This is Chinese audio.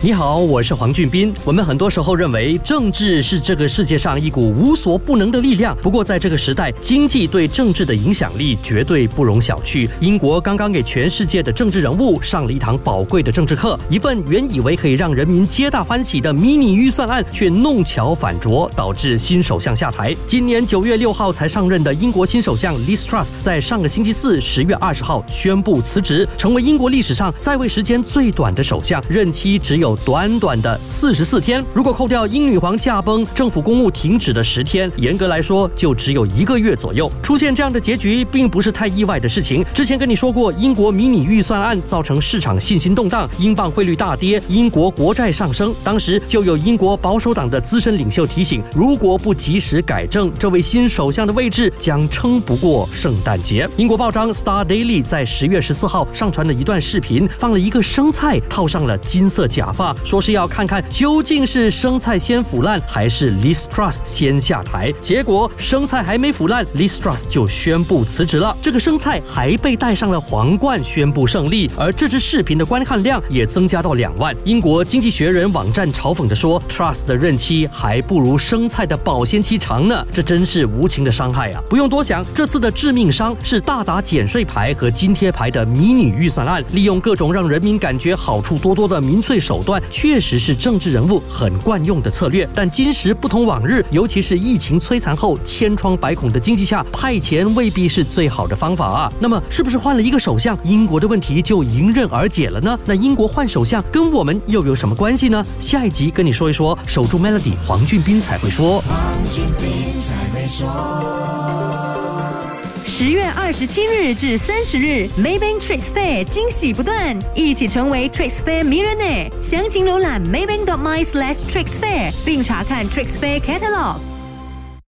你好，我是黄俊斌。我们很多时候认为政治是这个世界上一股无所不能的力量。不过，在这个时代，经济对政治的影响力绝对不容小觑。英国刚刚给全世界的政治人物上了一堂宝贵的政治课。一份原以为可以让人民皆大欢喜的迷你预算案，却弄巧反拙，导致新首相下台。今年九月六号才上任的英国新首相 Liz Truss，在上个星期四十月二十号宣布辞职，成为英国历史上在位时间最短的首相，任期只有。短短的四十四天，如果扣掉英女皇驾崩、政府公务停止的十天，严格来说就只有一个月左右。出现这样的结局，并不是太意外的事情。之前跟你说过，英国迷你预算案造成市场信心动荡，英镑汇率大跌，英国国债上升。当时就有英国保守党的资深领袖提醒，如果不及时改正，这位新首相的位置将撑不过圣诞节。英国报章 Star Daily 在十月十四号上传了一段视频，放了一个生菜，套上了金色假。说是要看看究竟是生菜先腐烂，还是 Liz Truss 先下台。结果生菜还没腐烂，Liz Truss 就宣布辞职了。这个生菜还被戴上了皇冠，宣布胜利。而这支视频的观看量也增加到两万。英国经济学人网站嘲讽地说：“Truss 的任期还不如生菜的保鲜期长呢。”这真是无情的伤害啊！不用多想，这次的致命伤是大打减税牌和津贴牌的迷你预算案，利用各种让人民感觉好处多多的民粹手。段确实是政治人物很惯用的策略，但今时不同往日，尤其是疫情摧残后千疮百孔的经济下，派钱未必是最好的方法啊。那么，是不是换了一个首相，英国的问题就迎刃而解了呢？那英国换首相跟我们又有什么关系呢？下一集跟你说一说。守住 Melody，黄俊斌才会说。十月二十七日至三十日，Maybank Trade Fair 惊喜不断，一起成为 Trade Fair 名人呢。详情浏览 maybank.my/slash trade fair，并查看 Trade Fair Catalog。